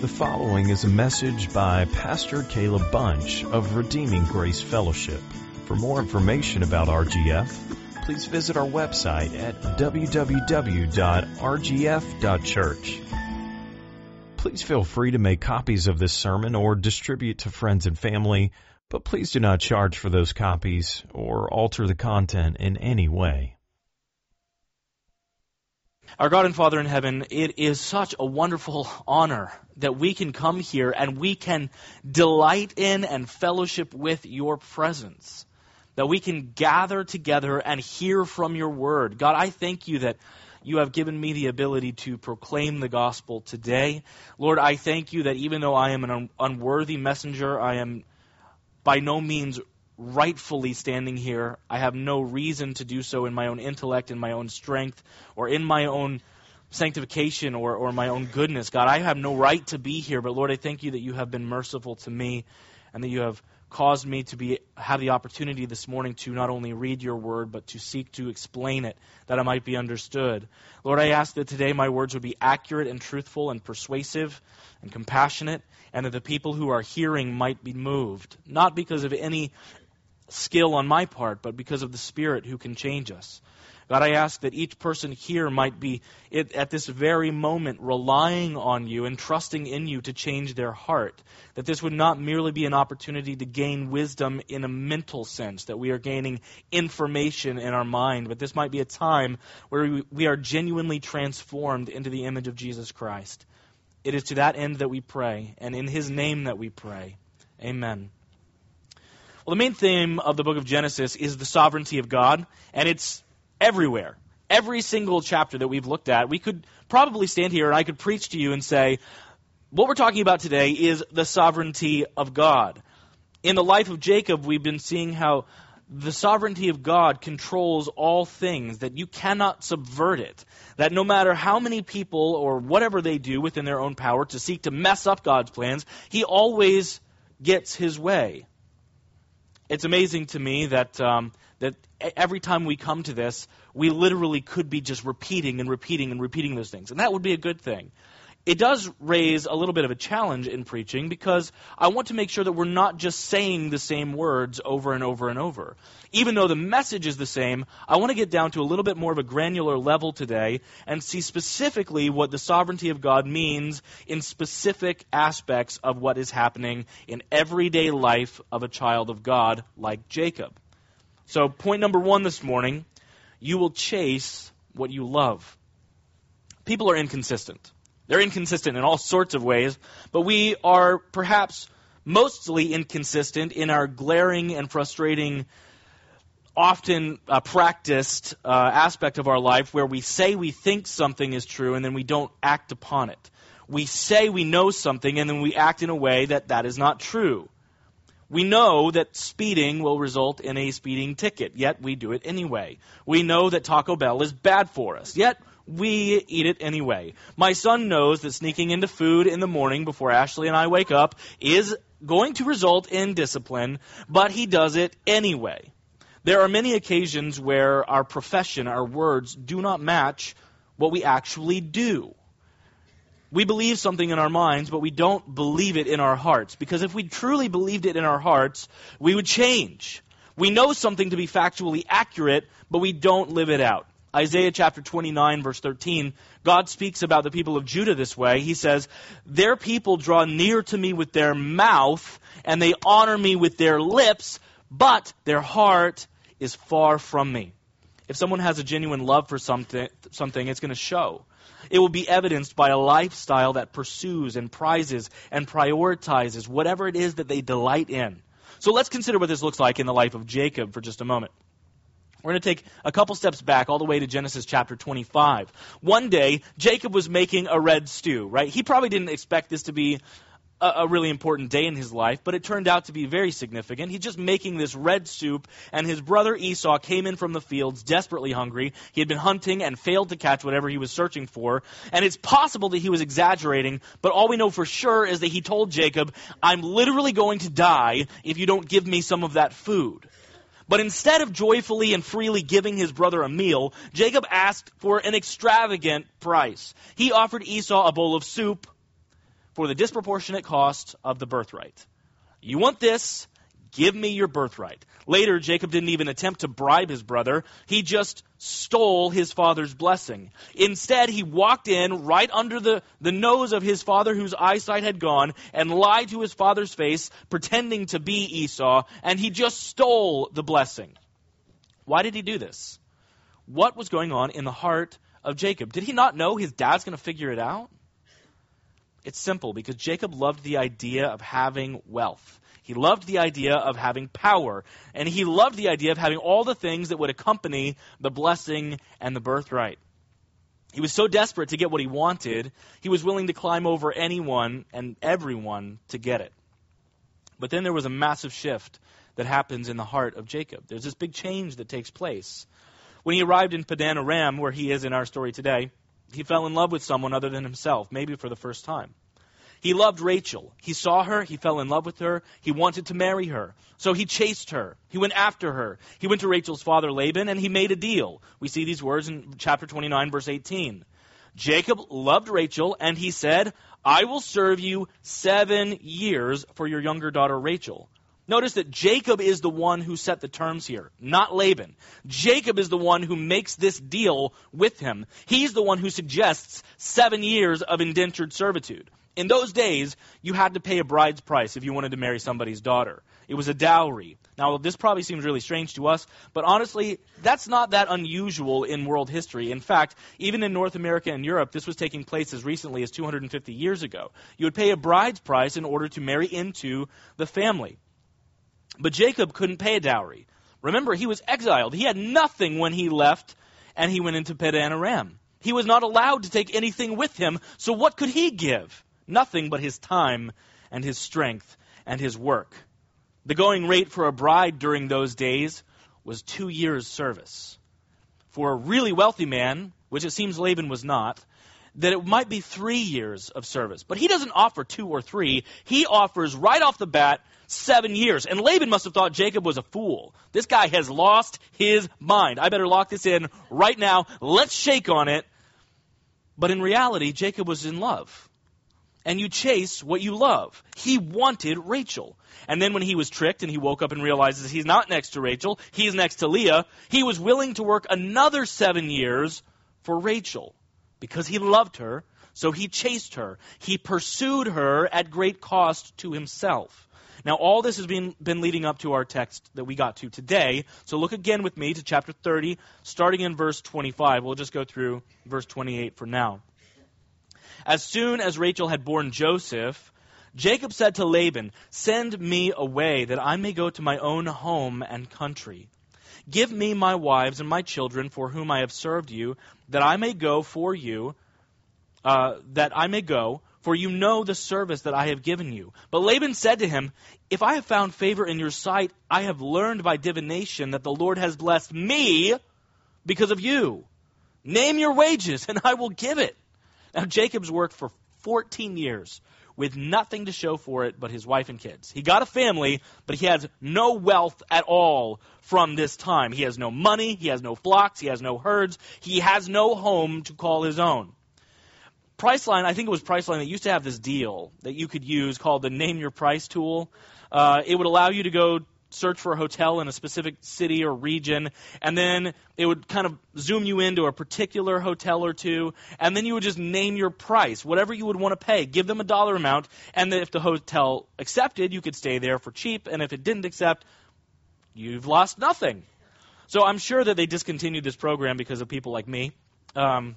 The following is a message by Pastor Caleb Bunch of Redeeming Grace Fellowship. For more information about RGF, please visit our website at www.rgf.church. Please feel free to make copies of this sermon or distribute to friends and family, but please do not charge for those copies or alter the content in any way. Our God and Father in heaven, it is such a wonderful honor that we can come here and we can delight in and fellowship with your presence. That we can gather together and hear from your word. God, I thank you that you have given me the ability to proclaim the gospel today. Lord, I thank you that even though I am an un- unworthy messenger, I am by no means rightfully standing here. I have no reason to do so in my own intellect, in my own strength, or in my own sanctification or, or my own goodness. God, I have no right to be here, but Lord, I thank you that you have been merciful to me and that you have caused me to be have the opportunity this morning to not only read your word but to seek to explain it that it might be understood. Lord, I ask that today my words would be accurate and truthful and persuasive and compassionate and that the people who are hearing might be moved, not because of any skill on my part, but because of the Spirit who can change us. God, I ask that each person here might be at this very moment relying on you and trusting in you to change their heart. That this would not merely be an opportunity to gain wisdom in a mental sense, that we are gaining information in our mind, but this might be a time where we are genuinely transformed into the image of Jesus Christ. It is to that end that we pray, and in his name that we pray. Amen. Well, the main theme of the book of Genesis is the sovereignty of God, and it's everywhere. Every single chapter that we've looked at, we could probably stand here and I could preach to you and say, what we're talking about today is the sovereignty of God. In the life of Jacob, we've been seeing how the sovereignty of God controls all things, that you cannot subvert it. That no matter how many people or whatever they do within their own power to seek to mess up God's plans, He always gets His way it's amazing to me that um, that every time we come to this, we literally could be just repeating and repeating and repeating those things, and that would be a good thing it does raise a little bit of a challenge in preaching because I want to make sure that we're not just saying the same words over and over and over. Even though the message is the same, I want to get down to a little bit more of a granular level today and see specifically what the sovereignty of God means in specific aspects of what is happening in everyday life of a child of God like Jacob. So, point number one this morning you will chase what you love. People are inconsistent. They're inconsistent in all sorts of ways, but we are perhaps mostly inconsistent in our glaring and frustrating, often uh, practiced uh, aspect of our life where we say we think something is true and then we don't act upon it. We say we know something and then we act in a way that that is not true. We know that speeding will result in a speeding ticket, yet we do it anyway. We know that Taco Bell is bad for us, yet we eat it anyway. My son knows that sneaking into food in the morning before Ashley and I wake up is going to result in discipline, but he does it anyway. There are many occasions where our profession, our words, do not match what we actually do. We believe something in our minds, but we don't believe it in our hearts. Because if we truly believed it in our hearts, we would change. We know something to be factually accurate, but we don't live it out. Isaiah chapter 29, verse 13, God speaks about the people of Judah this way. He says, Their people draw near to me with their mouth, and they honor me with their lips, but their heart is far from me. If someone has a genuine love for something, something it's going to show. It will be evidenced by a lifestyle that pursues and prizes and prioritizes whatever it is that they delight in. So let's consider what this looks like in the life of Jacob for just a moment. We're going to take a couple steps back all the way to Genesis chapter 25. One day, Jacob was making a red stew, right? He probably didn't expect this to be a, a, really important day in his life, but it turned out to be very significant. He's just making this red soup, and his brother Esau came in from the fields desperately hungry. He had been hunting and failed to catch whatever he was searching for, and it's possible that he was exaggerating, but all we know for sure is that he told Jacob, I'm literally going to die if you don't give me some of that food. But instead of joyfully and freely giving his brother a meal, Jacob asked for an extravagant price. He offered Esau a bowl of soup for the disproportionate cost of the birthright. You want this? Give me your birthright. Later, Jacob didn't even attempt to bribe his brother. He just stole his father's blessing. Instead, he walked in right under the, the nose of his father whose eyesight had gone and lied to his father's face, pretending to be Esau, and he just stole the blessing. Why did he do this? What was going on in the heart of Jacob? Did he not know his dad's going to figure it out? It's simple because Jacob loved the idea of having wealth. He loved the idea of having power, and he loved the idea of having all the things that would accompany the blessing and the birthright. He was so desperate to get what he wanted, he was willing to climb over anyone and everyone to get it. But then there was a massive shift that happens in the heart of Jacob. There's this big change that takes place. When he arrived in Padan Aram, where he is in our story today, he fell in love with someone other than himself, maybe for the first time. He loved Rachel. He saw her. He fell in love with her. He wanted to marry her. So he chased her. He went after her. He went to Rachel's father Laban and he made a deal. We see these words in chapter 29, verse 18. Jacob loved Rachel and he said, I will serve you seven years for your younger daughter Rachel. Notice that Jacob is the one who set the terms here, not Laban. Jacob is the one who makes this deal with him. He's the one who suggests seven years of indentured servitude. In those days, you had to pay a bride's price if you wanted to marry somebody's daughter. It was a dowry. Now, this probably seems really strange to us, but honestly, that's not that unusual in world history. In fact, even in North America and Europe, this was taking place as recently as 250 years ago. You would pay a bride's price in order to marry into the family. But Jacob couldn't pay a dowry. Remember, he was exiled. He had nothing when he left and he went into Padan Aram. He was not allowed to take anything with him, so what could he give? Nothing but his time and his strength and his work. The going rate for a bride during those days was two years' service. For a really wealthy man, which it seems Laban was not, that it might be three years of service. But he doesn't offer two or three. He offers right off the bat seven years. And Laban must have thought Jacob was a fool. This guy has lost his mind. I better lock this in right now. Let's shake on it. But in reality, Jacob was in love and you chase what you love. He wanted Rachel. And then when he was tricked and he woke up and realizes he's not next to Rachel, he's next to Leah, he was willing to work another seven years for Rachel because he loved her. So he chased her. He pursued her at great cost to himself. Now, all this has been, been leading up to our text that we got to today. So look again with me to chapter 30, starting in verse 25. We'll just go through verse 28 for now. As soon as Rachel had borne Joseph, Jacob said to Laban, Send me away that I may go to my own home and country. Give me my wives and my children for whom I have served you, that I may go for you, uh, that I may go, for you know the service that I have given you. But Laban said to him, If I have found favor in your sight, I have learned by divination that the Lord has blessed me because of you. Name your wages, and I will give it. Now, Jacob's worked for 14 years with nothing to show for it but his wife and kids. He got a family, but he has no wealth at all from this time. He has no money, he has no flocks, he has no herds, he has no home to call his own. Priceline, I think it was Priceline that used to have this deal that you could use called the Name Your Price tool. Uh, it would allow you to go search for a hotel in a specific city or region, and then it would kind of zoom you into a particular hotel or two, and then you would just name your price, whatever you would want to pay. Give them a dollar amount, and if the hotel accepted, you could stay there for cheap, and if it didn't accept, you've lost nothing. So I'm sure that they discontinued this program because of people like me. Um,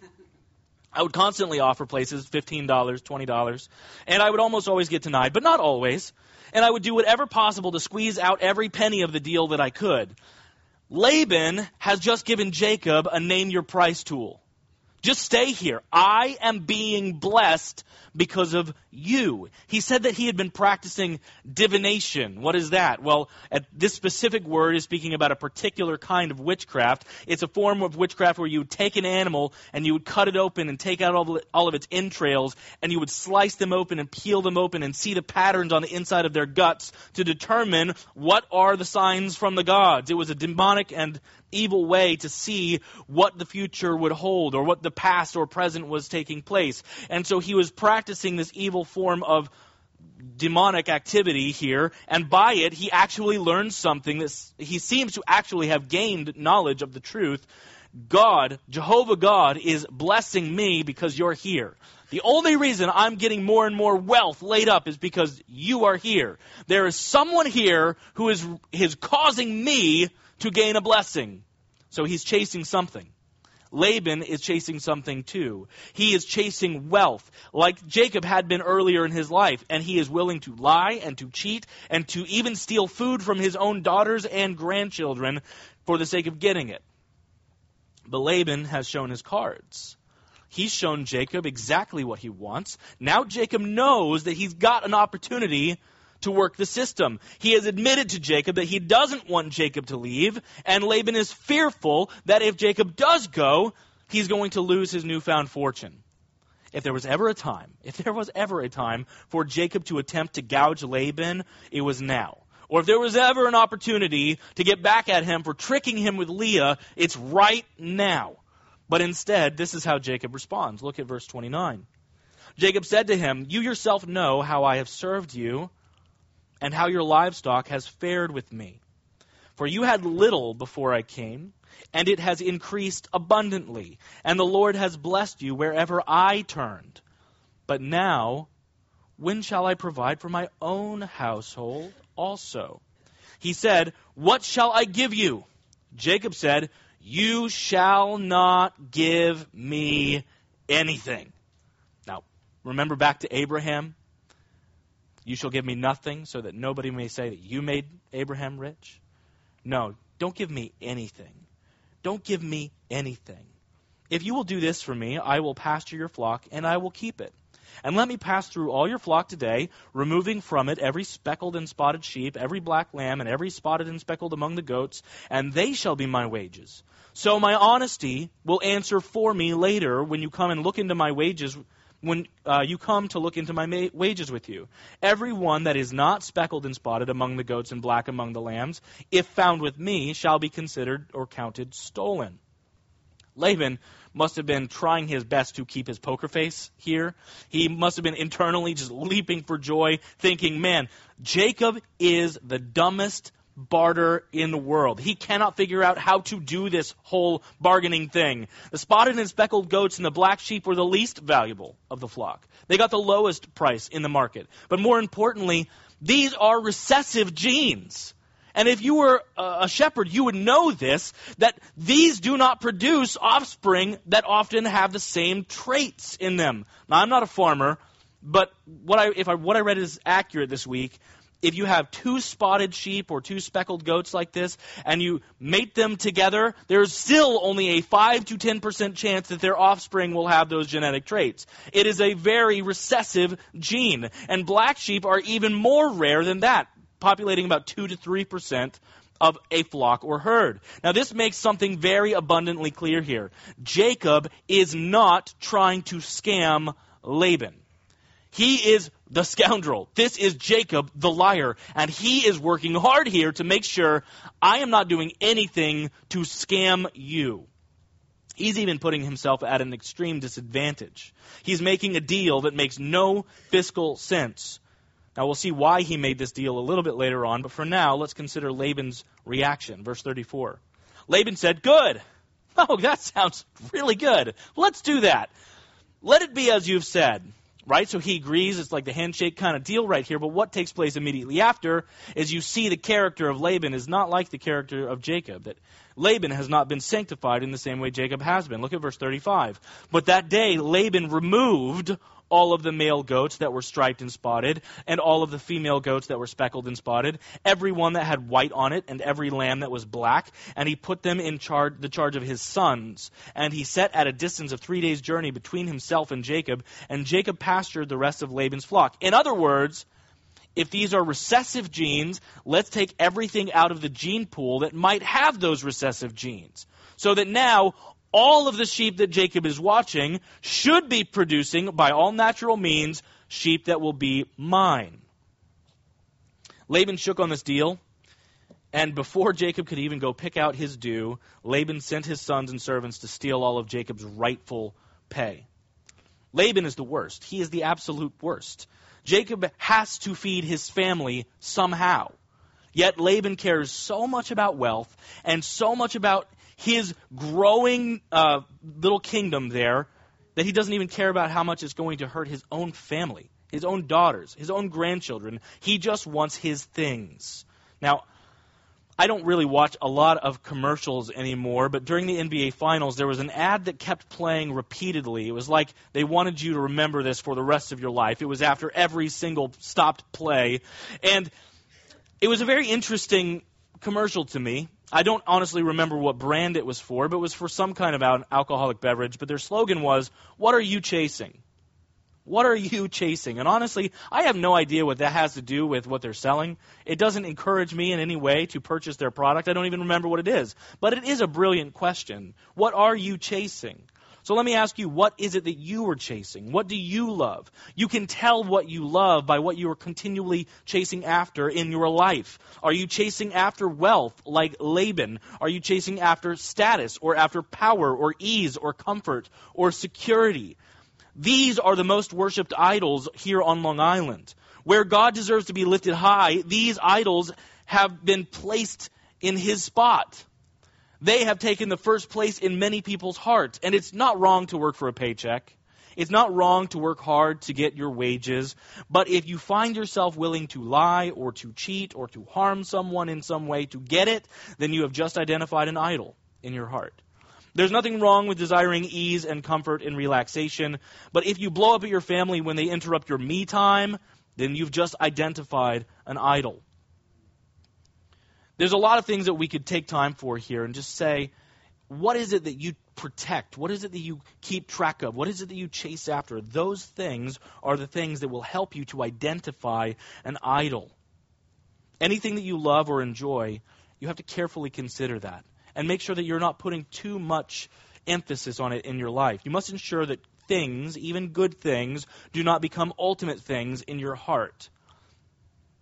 I would constantly offer places $15, $20, and I would almost always get denied, but not always and I would do whatever possible to squeeze out every penny of the deal that I could. Laban has just given Jacob a name your price tool. Just stay here. I am being blessed because of you. He said that he had been practicing divination. What is that? Well, this specific word is speaking about a particular kind of witchcraft. It's a form of witchcraft where you would take an animal and you would cut it open and take out all, all of its entrails and you would slice them open and peel them open and see the patterns on the inside of their guts to determine what are the signs from the gods. It was a demonic and evil way to see what the future would hold or what the past or present was taking place. And so he was practicing this evil form of demonic activity here, and by it he actually learned something that he seems to actually have gained knowledge of the truth. God, Jehovah God, is blessing me because you're here. The only reason I'm getting more and more wealth laid up is because you are here. There is someone here who is, is causing me to gain a blessing. So he's chasing something. Laban is chasing something too. He is chasing wealth, like Jacob had been earlier in his life, and he is willing to lie and to cheat and to even steal food from his own daughters and grandchildren for the sake of getting it. But Laban has shown his cards. He's shown Jacob exactly what he wants. Now Jacob knows that he's got an opportunity to work the system. He has admitted to Jacob that he doesn't want Jacob to leave, and Laban is fearful that if Jacob does go, he's going to lose his newfound fortune. If there was ever a time, if there was ever a time for Jacob to attempt to gouge Laban, it was now. Or if there was ever an opportunity to get back at him for tricking him with Leah, it's right now. But instead, this is how Jacob responds. Look at verse 29. Jacob said to him, You yourself know how I have served you and how your livestock has fared with me. For you had little before I came, and it has increased abundantly, and the Lord has blessed you wherever I turned. But now, when shall I provide for my own household also? He said, What shall I give you? Jacob said, You shall not give me anything. Now, remember back to Abraham? You shall give me nothing, so that nobody may say that you made Abraham rich. No, don't give me anything. Don't give me anything. If you will do this for me, I will pasture your flock, and I will keep it. And let me pass through all your flock today, removing from it every speckled and spotted sheep, every black lamb, and every spotted and speckled among the goats, and they shall be my wages. So my honesty will answer for me later when you come and look into my wages when uh, you come to look into my ma- wages with you. Every one that is not speckled and spotted among the goats and black among the lambs, if found with me, shall be considered or counted stolen. Laban must have been trying his best to keep his poker face here. He must have been internally just leaping for joy, thinking, man, Jacob is the dumbest barter in the world. He cannot figure out how to do this whole bargaining thing. The spotted and speckled goats and the black sheep were the least valuable of the flock. They got the lowest price in the market. But more importantly, these are recessive genes. And if you were a shepherd, you would know this, that these do not produce offspring that often have the same traits in them. Now, I'm not a farmer, but what I, if I, what I read is accurate this week, if you have two spotted sheep or two speckled goats like this and you mate them together, there's still only a 5 to 10% chance that their offspring will have those genetic traits. It is a very recessive gene. And black sheep are even more rare than that, populating about 2 to 3% of a flock or herd. Now, this makes something very abundantly clear here. Jacob is not trying to scam Laban. He is the scoundrel. This is Jacob, the liar. And he is working hard here to make sure I am not doing anything to scam you. He's even putting himself at an extreme disadvantage. He's making a deal that makes no fiscal sense. Now we'll see why he made this deal a little bit later on, but for now, let's consider Laban's reaction. Verse 34. Laban said, Good. Oh, that sounds really good. Let's do that. Let it be as you've said right? So he agrees. It's like the handshake kind of deal right here. But what takes place immediately after is you see the character of Laban is not like the character of Jacob. That Laban has not been sanctified in the same way Jacob has been. Look at verse 35. But that day Laban removed all of the male goats that were striped and spotted, and all of the female goats that were speckled and spotted, every one that had white on it, and every lamb that was black, and he put them in charge, the charge of his sons. And he set at a distance of three days' journey between himself and Jacob, and Jacob pastured the rest of Laban's flock. In other words, if these are recessive genes, let's take everything out of the gene pool that might have those recessive genes. So that now all of the sheep that Jacob is watching should be producing, by all natural means, sheep that will be mine. Laban shook on this deal, and before Jacob could even go pick out his due, Laban sent his sons and servants to steal all of Jacob's rightful pay. Laban is the worst. He is the absolute worst. Jacob has to feed his family somehow. Yet Laban cares so much about wealth and so much about his growing uh, little kingdom there that he doesn't even care about how much it's going to hurt his own family, his own daughters, his own grandchildren. He just wants his things. Now, I don't really watch a lot of commercials anymore, but during the NBA Finals, there was an ad that kept playing repeatedly. It was like they wanted you to remember this for the rest of your life. It was after every single stopped play. And it was a very interesting commercial to me. I don't honestly remember what brand it was for, but it was for some kind of alcoholic beverage. But their slogan was, What are you chasing? What are you chasing? And honestly, I have no idea what that has to do with what they're selling. It doesn't encourage me in any way to purchase their product. I don't even remember what it is. But it is a brilliant question. What are you chasing? So let me ask you, what is it that you are chasing? What do you love? You can tell what you love by what you are continually chasing after in your life. Are you chasing after wealth like Laban? Are you chasing after status or after power or ease or comfort or security? These are the most worshiped idols here on Long Island. Where God deserves to be lifted high, these idols have been placed in his spot. They have taken the first place in many people's hearts. And it's not wrong to work for a paycheck. It's not wrong to work hard to get your wages. But if you find yourself willing to lie or to cheat or to harm someone in some way to get it, then you have just identified an idol in your heart. There's nothing wrong with desiring ease and comfort and relaxation, but if you blow up at your family when they interrupt your me time, then you've just identified an idol. There's a lot of things that we could take time for here and just say, what is it that you protect? What is it that you keep track of? What is it that you chase after? Those things are the things that will help you to identify an idol. Anything that you love or enjoy, you have to carefully consider that and make sure that you're not putting too much emphasis on it in your life. You must ensure that things, even good things, do not become ultimate things in your heart.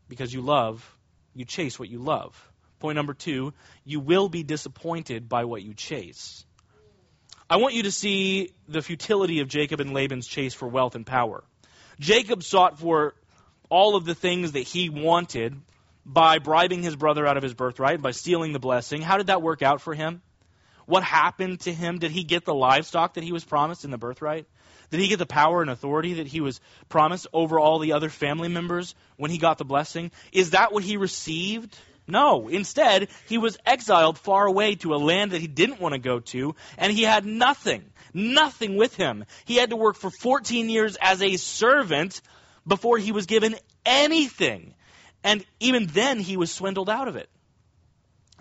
Because you love, you chase what you love. Point number two, you will be disappointed by what you chase. I want you to see the futility of Jacob and Laban's chase for wealth and power. Jacob sought for all of the things that he wanted by bribing his brother out of his birthright, by stealing the blessing. How did that work out for him? What happened to him? Did he get the livestock that he was promised in the birthright? Did he get the power and authority that he was promised over all the other family members when he got the blessing? Is that what he received? No. Instead, he was exiled far away to a land that he didn't want to go to, and he had nothing. Nothing with him. He had to work for 14 years as a servant before he was given anything. And even then, he was swindled out of it.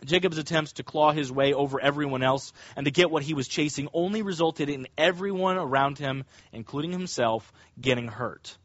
Jacob's attempts to claw his way over everyone else and to get what he was chasing only resulted in everyone around him, including himself, getting hurt.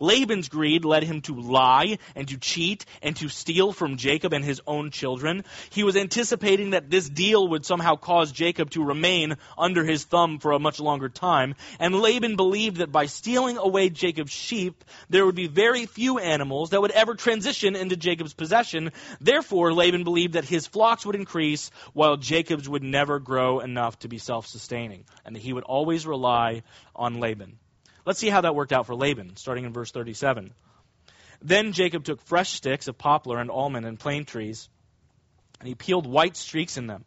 Laban's greed led him to lie and to cheat and to steal from Jacob and his own children. He was anticipating that this deal would somehow cause Jacob to remain under his thumb for a much longer time. And Laban believed that by stealing away Jacob's sheep, there would be very few animals that would ever transition into Jacob's possession. Therefore, Laban believed that his flocks would increase while Jacob's would never grow enough to be self sustaining and that he would always rely on Laban. Let's see how that worked out for Laban, starting in verse 37. Then Jacob took fresh sticks of poplar and almond and plane trees, and he peeled white streaks in them,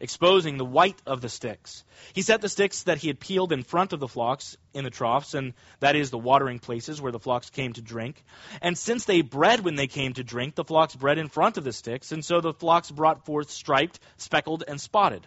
exposing the white of the sticks. He set the sticks that he had peeled in front of the flocks in the troughs, and that is the watering places where the flocks came to drink. And since they bred when they came to drink, the flocks bred in front of the sticks, and so the flocks brought forth striped, speckled, and spotted.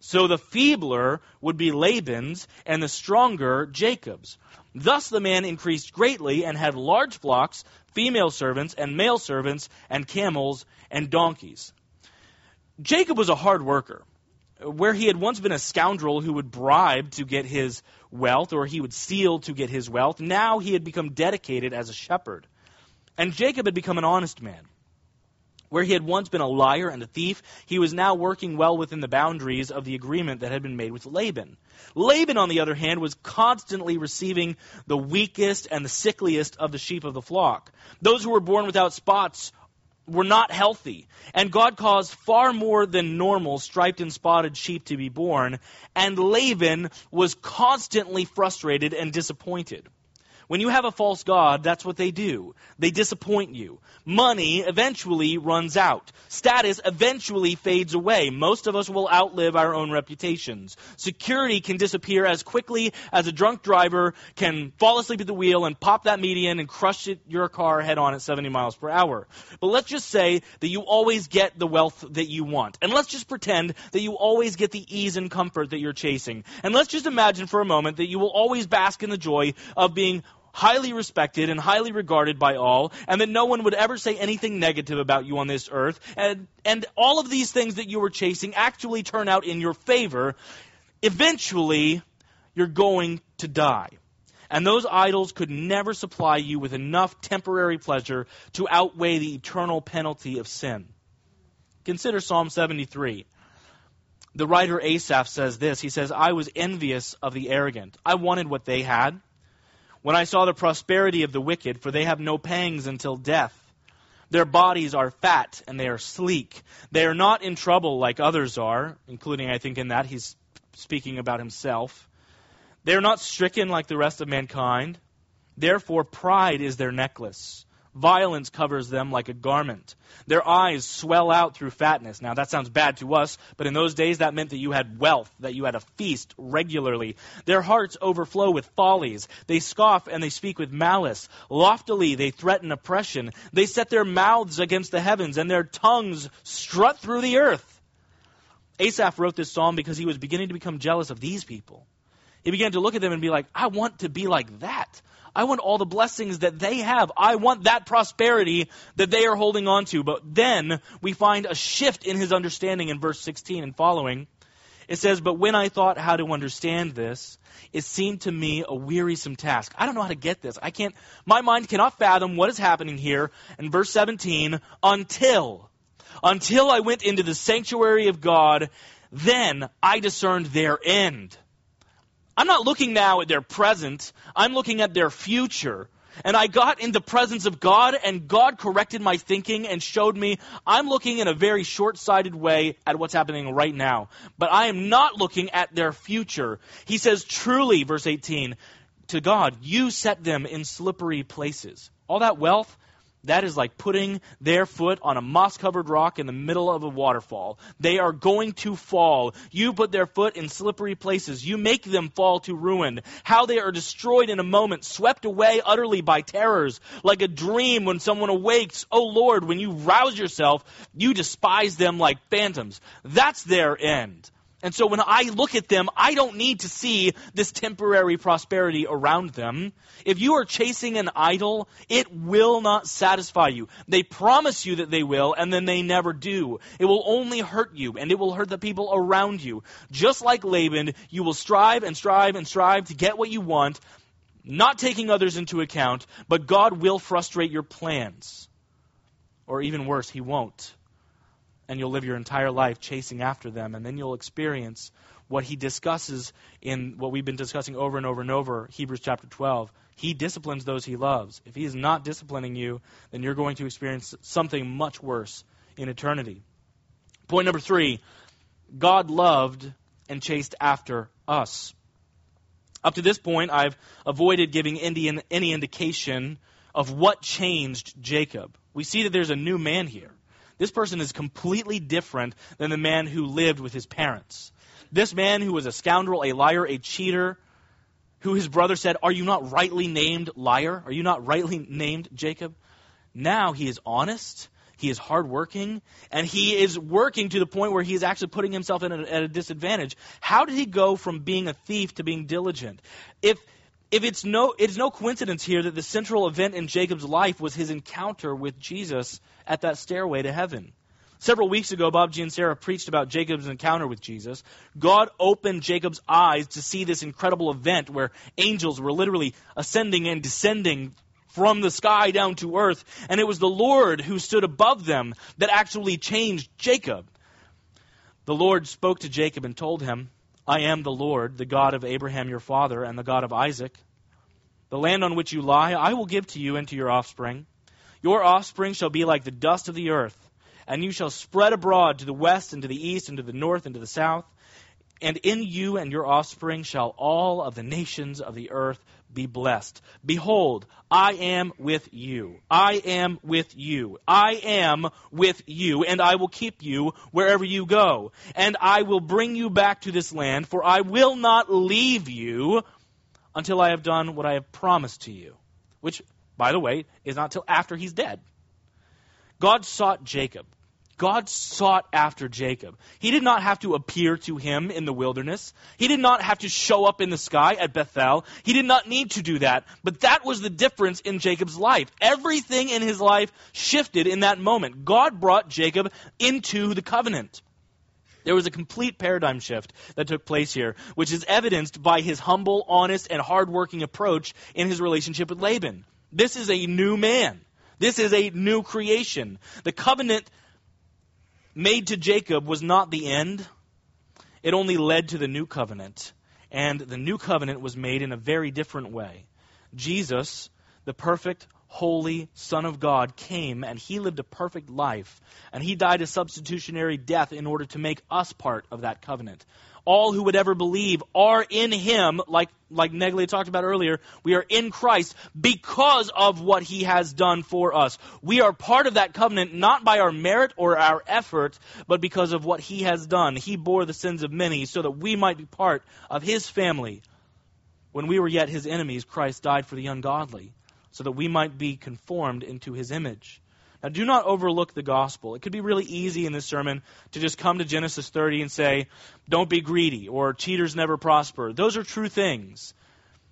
So the feebler would be Laban's, and the stronger Jacob's. Thus the man increased greatly and had large flocks, female servants and male servants, and camels and donkeys. Jacob was a hard worker. Where he had once been a scoundrel who would bribe to get his wealth, or he would steal to get his wealth, now he had become dedicated as a shepherd. And Jacob had become an honest man. Where he had once been a liar and a thief, he was now working well within the boundaries of the agreement that had been made with Laban. Laban, on the other hand, was constantly receiving the weakest and the sickliest of the sheep of the flock. Those who were born without spots were not healthy. And God caused far more than normal striped and spotted sheep to be born. And Laban was constantly frustrated and disappointed. When you have a false God, that's what they do. They disappoint you. Money eventually runs out. Status eventually fades away. Most of us will outlive our own reputations. Security can disappear as quickly as a drunk driver can fall asleep at the wheel and pop that median and crush it, your car head on at 70 miles per hour. But let's just say that you always get the wealth that you want. And let's just pretend that you always get the ease and comfort that you're chasing. And let's just imagine for a moment that you will always bask in the joy of being highly respected and highly regarded by all, and that no one would ever say anything negative about you on this earth, and, and all of these things that you were chasing actually turn out in your favor, eventually you're going to die. And those idols could never supply you with enough temporary pleasure to outweigh the eternal penalty of sin. Consider Psalm 73. The writer Asaph says this. He says, I was envious of the arrogant. I wanted what they had when I saw the prosperity of the wicked, for they have no pangs until death. Their bodies are fat and they are sleek. They are not in trouble like others are, including, I think, in that he's speaking about himself. They are not stricken like the rest of mankind. Therefore, pride is their necklace. Violence covers them like a garment. Their eyes swell out through fatness. Now, that sounds bad to us, but in those days that meant that you had wealth, that you had a feast regularly. Their hearts overflow with follies. They scoff and they speak with malice. Loftily they threaten oppression. They set their mouths against the heavens, and their tongues strut through the earth. Asaph wrote this psalm because he was beginning to become jealous of these people. He began to look at them and be like, I want to be like that. I want all the blessings that they have. I want that prosperity that they are holding on to. But then we find a shift in his understanding in verse 16 and following. It says, But when I thought how to understand this, it seemed to me a wearisome task. I don't know how to get this. I can't, my mind cannot fathom what is happening here in verse 17 until, until I went into the sanctuary of God, then I discerned their end. I'm not looking now at their present, I'm looking at their future. And I got in the presence of God, and God corrected my thinking and showed me I'm looking in a very short sighted way at what's happening right now. But I am not looking at their future. He says, truly, verse 18, to God, you set them in slippery places. All that wealth, that is like putting their foot on a moss covered rock in the middle of a waterfall. They are going to fall. You put their foot in slippery places. You make them fall to ruin. How they are destroyed in a moment, swept away utterly by terrors, like a dream when someone awakes. Oh Lord, when you rouse yourself, you despise them like phantoms. That's their end. And so when I look at them, I don't need to see this temporary prosperity around them. If you are chasing an idol, it will not satisfy you. They promise you that they will, and then they never do. It will only hurt you, and it will hurt the people around you. Just like Laban, you will strive and strive and strive to get what you want, not taking others into account, but God will frustrate your plans. Or even worse, He won't and you'll live your entire life chasing after them. And then you'll experience what he discusses in what we've been discussing over and over and over, Hebrews chapter 12. He disciplines those he loves. If he is not disciplining you, then you're going to experience something much worse in eternity. Point number three God loved and chased after us. Up to this point, I've avoided giving any indication of what changed Jacob. We see that there's a new man here. This person is completely different than the man who lived with his parents. This man who was a scoundrel, a liar, a cheater, who his brother said, Are you not rightly named liar? Are you not rightly named Jacob? Now he is honest, he is hardworking, and he is working to the point where he is actually putting himself a, at a disadvantage. How did he go from being a thief to being diligent? If if it's no it's no coincidence here that the central event in Jacob's life was his encounter with Jesus at that stairway to heaven. Several weeks ago, Bob G and Sarah preached about Jacob's encounter with Jesus. God opened Jacob's eyes to see this incredible event where angels were literally ascending and descending from the sky down to earth, and it was the Lord who stood above them that actually changed Jacob. The Lord spoke to Jacob and told him, I am the Lord, the God of Abraham your father, and the God of Isaac. The land on which you lie, I will give to you and to your offspring. Your offspring shall be like the dust of the earth, and you shall spread abroad to the west and to the east and to the north and to the south. And in you and your offspring shall all of the nations of the earth be blessed. Behold, I am with you. I am with you. I am with you, and I will keep you wherever you go. And I will bring you back to this land, for I will not leave you until I have done what I have promised to you. Which, by the way, is not till after he's dead. God sought Jacob. God sought after Jacob. He did not have to appear to him in the wilderness. He did not have to show up in the sky at Bethel. He did not need to do that. But that was the difference in Jacob's life. Everything in his life shifted in that moment. God brought Jacob into the covenant. There was a complete paradigm shift that took place here, which is evidenced by his humble, honest, and hardworking approach in his relationship with Laban. This is a new man. This is a new creation. The covenant made to Jacob was not the end, it only led to the new covenant. And the new covenant was made in a very different way. Jesus, the perfect, holy Son of God, came and he lived a perfect life. And he died a substitutionary death in order to make us part of that covenant all who would ever believe are in him, like, like Negley talked about earlier. We are in Christ because of what he has done for us. We are part of that covenant not by our merit or our effort, but because of what he has done. He bore the sins of many so that we might be part of his family. When we were yet his enemies, Christ died for the ungodly, so that we might be conformed into his image. Now, do not overlook the gospel. It could be really easy in this sermon to just come to Genesis 30 and say, don't be greedy, or cheaters never prosper. Those are true things.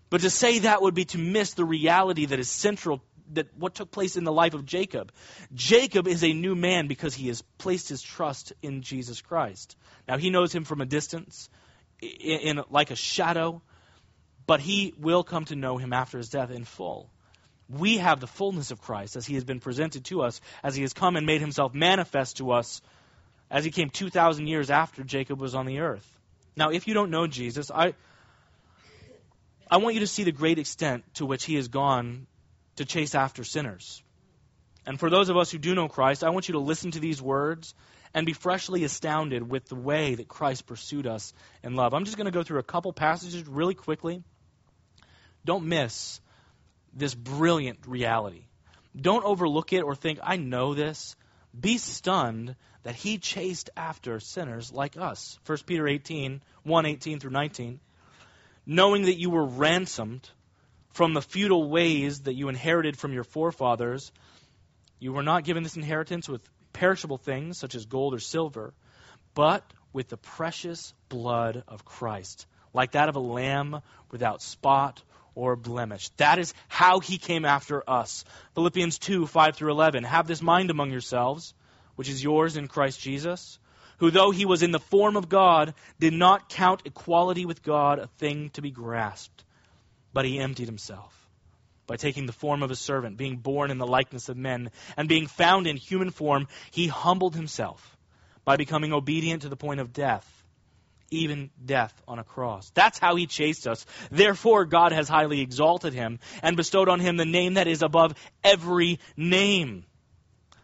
But to say that would be to miss the reality that is central that what took place in the life of Jacob. Jacob is a new man because he has placed his trust in Jesus Christ. Now he knows him from a distance, in, in like a shadow, but he will come to know him after his death in full we have the fullness of Christ as he has been presented to us, as he has come and made himself manifest to us, as he came 2,000 years after Jacob was on the earth. Now, if you don't know Jesus, I, I want you to see the great extent to which he has gone to chase after sinners. And for those of us who do know Christ, I want you to listen to these words and be freshly astounded with the way that Christ pursued us in love. I'm just going to go through a couple passages really quickly. Don't miss this brilliant reality. Don't overlook it or think, I know this. Be stunned that he chased after sinners like us. 1 Peter 18, 1 18 through 19. Knowing that you were ransomed from the futile ways that you inherited from your forefathers, you were not given this inheritance with perishable things such as gold or silver, but with the precious blood of Christ, like that of a lamb without spot or blemish. That is how he came after us. Philippians 2 5 through 11. Have this mind among yourselves, which is yours in Christ Jesus, who, though he was in the form of God, did not count equality with God a thing to be grasped, but he emptied himself by taking the form of a servant, being born in the likeness of men, and being found in human form, he humbled himself by becoming obedient to the point of death even death on a cross. That's how he chased us. Therefore, God has highly exalted him and bestowed on him the name that is above every name.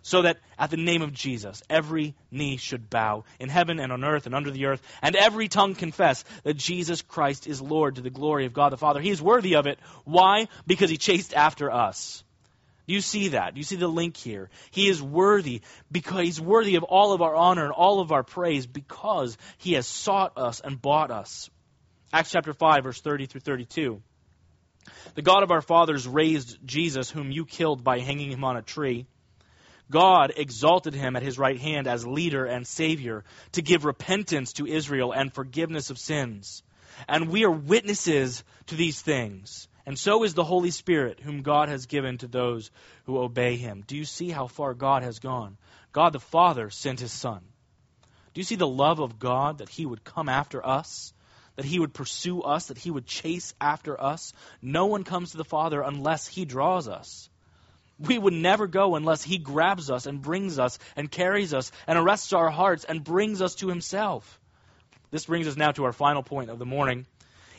So that at the name of Jesus, every knee should bow in heaven and on earth and under the earth, and every tongue confess that Jesus Christ is Lord to the glory of God the Father. He is worthy of it. Why? Because he chased after us. Do you see that? Do you see the link here? He is worthy because he's worthy of all of our honor and all of our praise because he has sought us and bought us. Acts chapter 5 verse 30 through 32. The God of our fathers raised Jesus whom you killed by hanging him on a tree. God exalted him at his right hand as leader and savior to give repentance to Israel and forgiveness of sins. And we are witnesses to these things. And so is the Holy Spirit, whom God has given to those who obey him. Do you see how far God has gone? God the Father sent his Son. Do you see the love of God that he would come after us? that he would pursue us, that he would chase after us. No one comes to the Father unless he draws us. We would never go unless he grabs us and brings us and carries us and arrests our hearts and brings us to himself. This brings us now to our final point of the morning.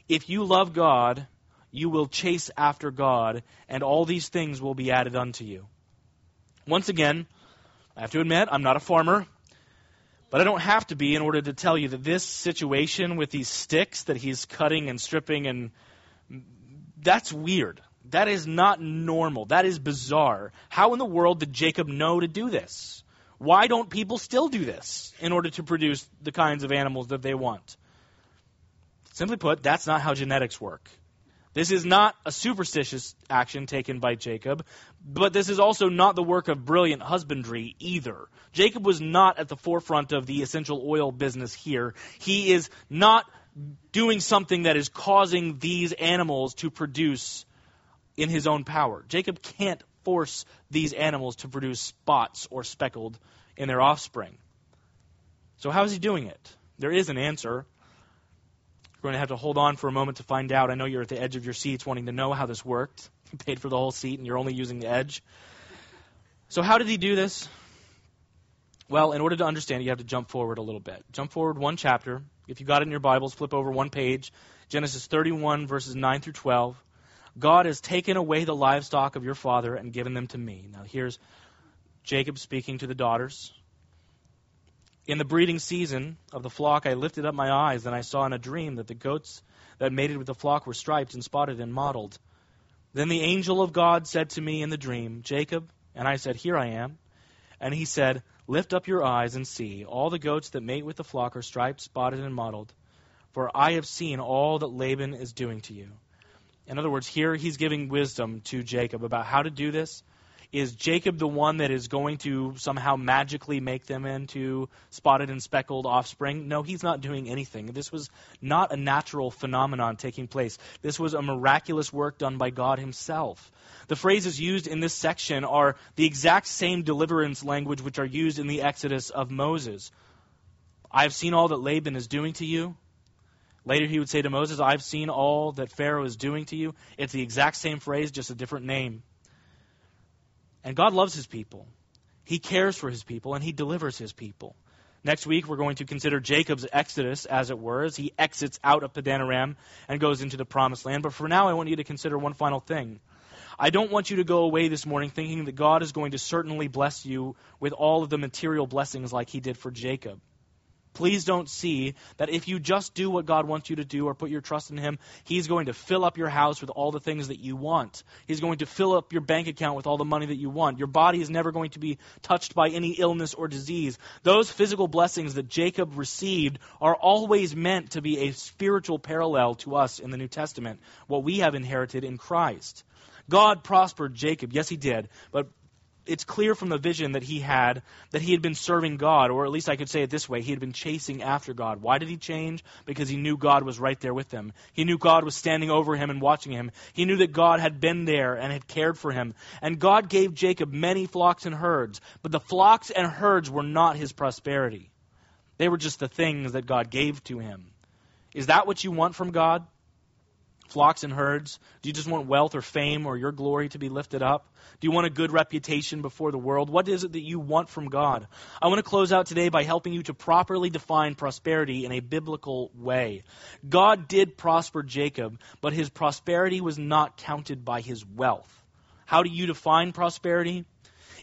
If you love God, you will chase after God, and all these things will be added unto you. Once again, I have to admit, I'm not a farmer. But I don't have to be in order to tell you that this situation with these sticks that he's cutting and stripping and that's weird. That is not normal. That is bizarre. How in the world did Jacob know to do this? Why don't people still do this in order to produce the kinds of animals that they want? Simply put, that's not how genetics work. This is not a superstitious action taken by Jacob, but this is also not the work of brilliant husbandry either. Jacob was not at the forefront of the essential oil business here. He is not doing something that is causing these animals to produce in his own power. Jacob can't force these animals to produce spots or speckled in their offspring. So, how is he doing it? There is an answer. We're going to have to hold on for a moment to find out. I know you're at the edge of your seats wanting to know how this worked. You paid for the whole seat and you're only using the edge. So, how did he do this? Well, in order to understand you have to jump forward a little bit. Jump forward one chapter. If you got it in your Bibles, flip over one page. Genesis 31, verses 9 through 12. God has taken away the livestock of your father and given them to me. Now, here's Jacob speaking to the daughters. In the breeding season of the flock, I lifted up my eyes, and I saw in a dream that the goats that mated with the flock were striped and spotted and mottled. Then the angel of God said to me in the dream, Jacob, and I said, Here I am. And he said, Lift up your eyes and see. All the goats that mate with the flock are striped, spotted, and mottled. For I have seen all that Laban is doing to you. In other words, here he's giving wisdom to Jacob about how to do this is Jacob the one that is going to somehow magically make them into spotted and speckled offspring? No, he's not doing anything. This was not a natural phenomenon taking place. This was a miraculous work done by God himself. The phrases used in this section are the exact same deliverance language which are used in the Exodus of Moses. I have seen all that Laban is doing to you. Later he would say to Moses, I've seen all that Pharaoh is doing to you. It's the exact same phrase, just a different name. And God loves his people. He cares for his people and he delivers his people. Next week, we're going to consider Jacob's exodus, as it were, as he exits out of Padanaram and goes into the promised land. But for now, I want you to consider one final thing. I don't want you to go away this morning thinking that God is going to certainly bless you with all of the material blessings like he did for Jacob. Please don't see that if you just do what God wants you to do or put your trust in Him, He's going to fill up your house with all the things that you want. He's going to fill up your bank account with all the money that you want. Your body is never going to be touched by any illness or disease. Those physical blessings that Jacob received are always meant to be a spiritual parallel to us in the New Testament, what we have inherited in Christ. God prospered Jacob. Yes, He did. But it's clear from the vision that he had that he had been serving God, or at least I could say it this way he had been chasing after God. Why did he change? Because he knew God was right there with him. He knew God was standing over him and watching him. He knew that God had been there and had cared for him. And God gave Jacob many flocks and herds, but the flocks and herds were not his prosperity. They were just the things that God gave to him. Is that what you want from God? Flocks and herds? Do you just want wealth or fame or your glory to be lifted up? Do you want a good reputation before the world? What is it that you want from God? I want to close out today by helping you to properly define prosperity in a biblical way. God did prosper Jacob, but his prosperity was not counted by his wealth. How do you define prosperity?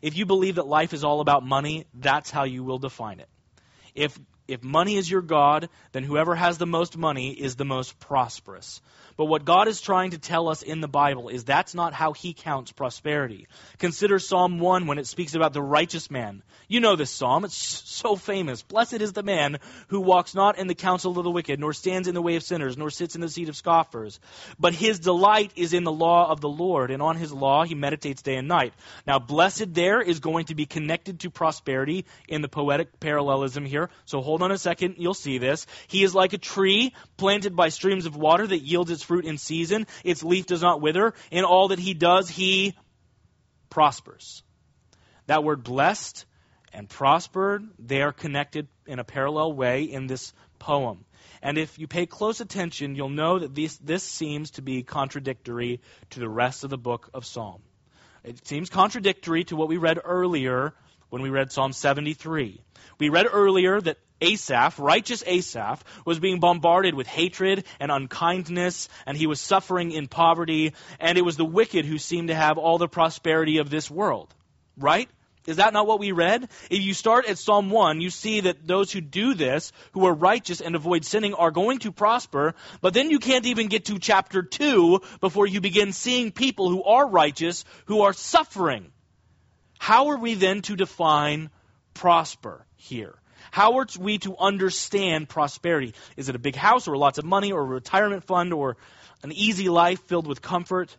If you believe that life is all about money, that's how you will define it. If if money is your God, then whoever has the most money is the most prosperous. But what God is trying to tell us in the Bible is that's not how He counts prosperity. Consider Psalm 1 when it speaks about the righteous man. You know this psalm, it's so famous. Blessed is the man who walks not in the counsel of the wicked, nor stands in the way of sinners, nor sits in the seat of scoffers. But his delight is in the law of the Lord, and on his law he meditates day and night. Now, blessed there is going to be connected to prosperity in the poetic parallelism here. So hold on a second, you'll see this. He is like a tree planted by streams of water that yields its fruit in season. Its leaf does not wither. In all that he does, he prospers. That word blessed and prospered, they are connected in a parallel way in this poem. And if you pay close attention, you'll know that this, this seems to be contradictory to the rest of the book of Psalm. It seems contradictory to what we read earlier when we read Psalm 73. We read earlier that Asaph, righteous Asaph, was being bombarded with hatred and unkindness, and he was suffering in poverty, and it was the wicked who seemed to have all the prosperity of this world. Right? Is that not what we read? If you start at Psalm 1, you see that those who do this, who are righteous and avoid sinning, are going to prosper, but then you can't even get to chapter 2 before you begin seeing people who are righteous who are suffering. How are we then to define prosper here? How are we to understand prosperity? Is it a big house or lots of money or a retirement fund or an easy life filled with comfort?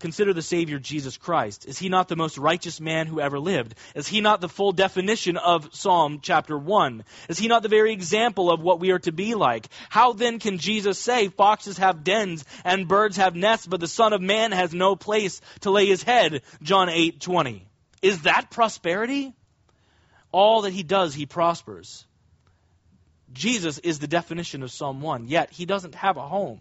Consider the Savior Jesus Christ. Is he not the most righteous man who ever lived? Is he not the full definition of Psalm chapter 1? Is he not the very example of what we are to be like? How then can Jesus say, Foxes have dens and birds have nests, but the Son of Man has no place to lay his head? John 8 20. Is that prosperity? All that he does, he prospers. Jesus is the definition of Psalm 1, yet he doesn't have a home.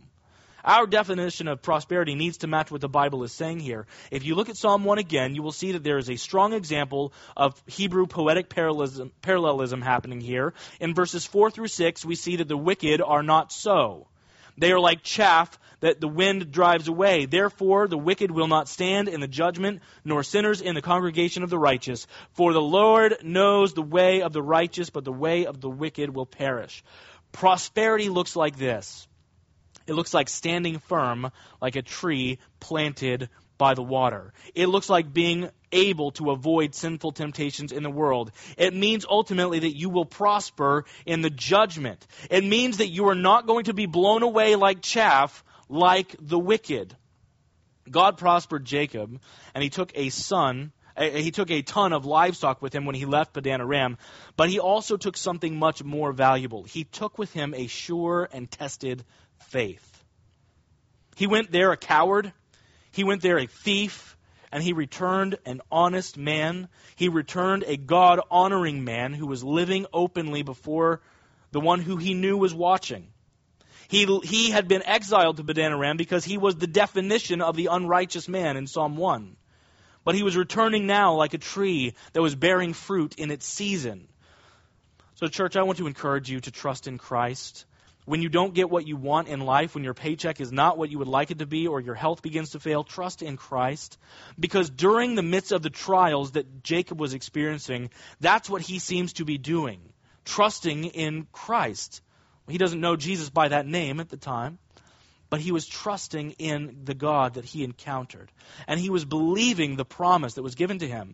Our definition of prosperity needs to match what the Bible is saying here. If you look at Psalm 1 again, you will see that there is a strong example of Hebrew poetic parallelism, parallelism happening here. In verses 4 through 6, we see that the wicked are not so. They are like chaff that the wind drives away. Therefore, the wicked will not stand in the judgment, nor sinners in the congregation of the righteous. For the Lord knows the way of the righteous, but the way of the wicked will perish. Prosperity looks like this it looks like standing firm like a tree planted by the water. It looks like being able to avoid sinful temptations in the world. It means ultimately that you will prosper in the judgment. It means that you are not going to be blown away like chaff like the wicked. God prospered Jacob, and he took a son he took a ton of livestock with him when he left Padan Aram, but he also took something much more valuable. He took with him a sure and tested faith. He went there a coward, he went there a thief, and he returned an honest man. He returned a God honoring man who was living openly before the one who he knew was watching. He, he had been exiled to Padan Aram because he was the definition of the unrighteous man in Psalm 1. But he was returning now like a tree that was bearing fruit in its season. So, church, I want to encourage you to trust in Christ when you don't get what you want in life, when your paycheck is not what you would like it to be, or your health begins to fail, trust in Christ. Because during the midst of the trials that Jacob was experiencing, that's what he seems to be doing trusting in Christ. He doesn't know Jesus by that name at the time, but he was trusting in the God that he encountered. And he was believing the promise that was given to him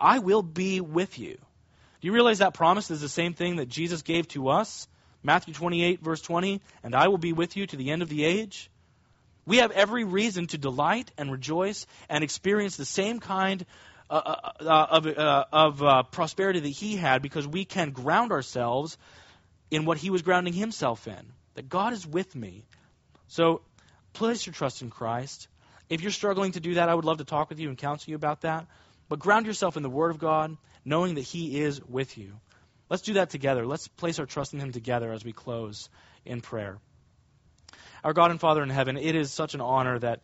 I will be with you. Do you realize that promise is the same thing that Jesus gave to us? Matthew 28, verse 20, and I will be with you to the end of the age. We have every reason to delight and rejoice and experience the same kind uh, uh, uh of, uh, of uh, prosperity that he had because we can ground ourselves in what he was grounding himself in. That God is with me. So place your trust in Christ. If you're struggling to do that, I would love to talk with you and counsel you about that. But ground yourself in the Word of God, knowing that He is with you. Let's do that together. Let's place our trust in Him together as we close in prayer. Our God and Father in heaven, it is such an honor that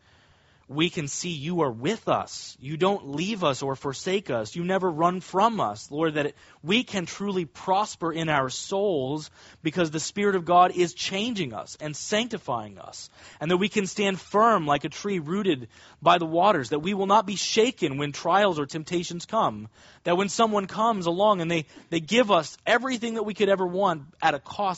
we can see you are with us. You don't leave us or forsake us. You never run from us. Lord, that we can truly prosper in our souls because the Spirit of God is changing us and sanctifying us. And that we can stand firm like a tree rooted by the waters. That we will not be shaken when trials or temptations come. That when someone comes along and they, they give us everything that we could ever want at a cost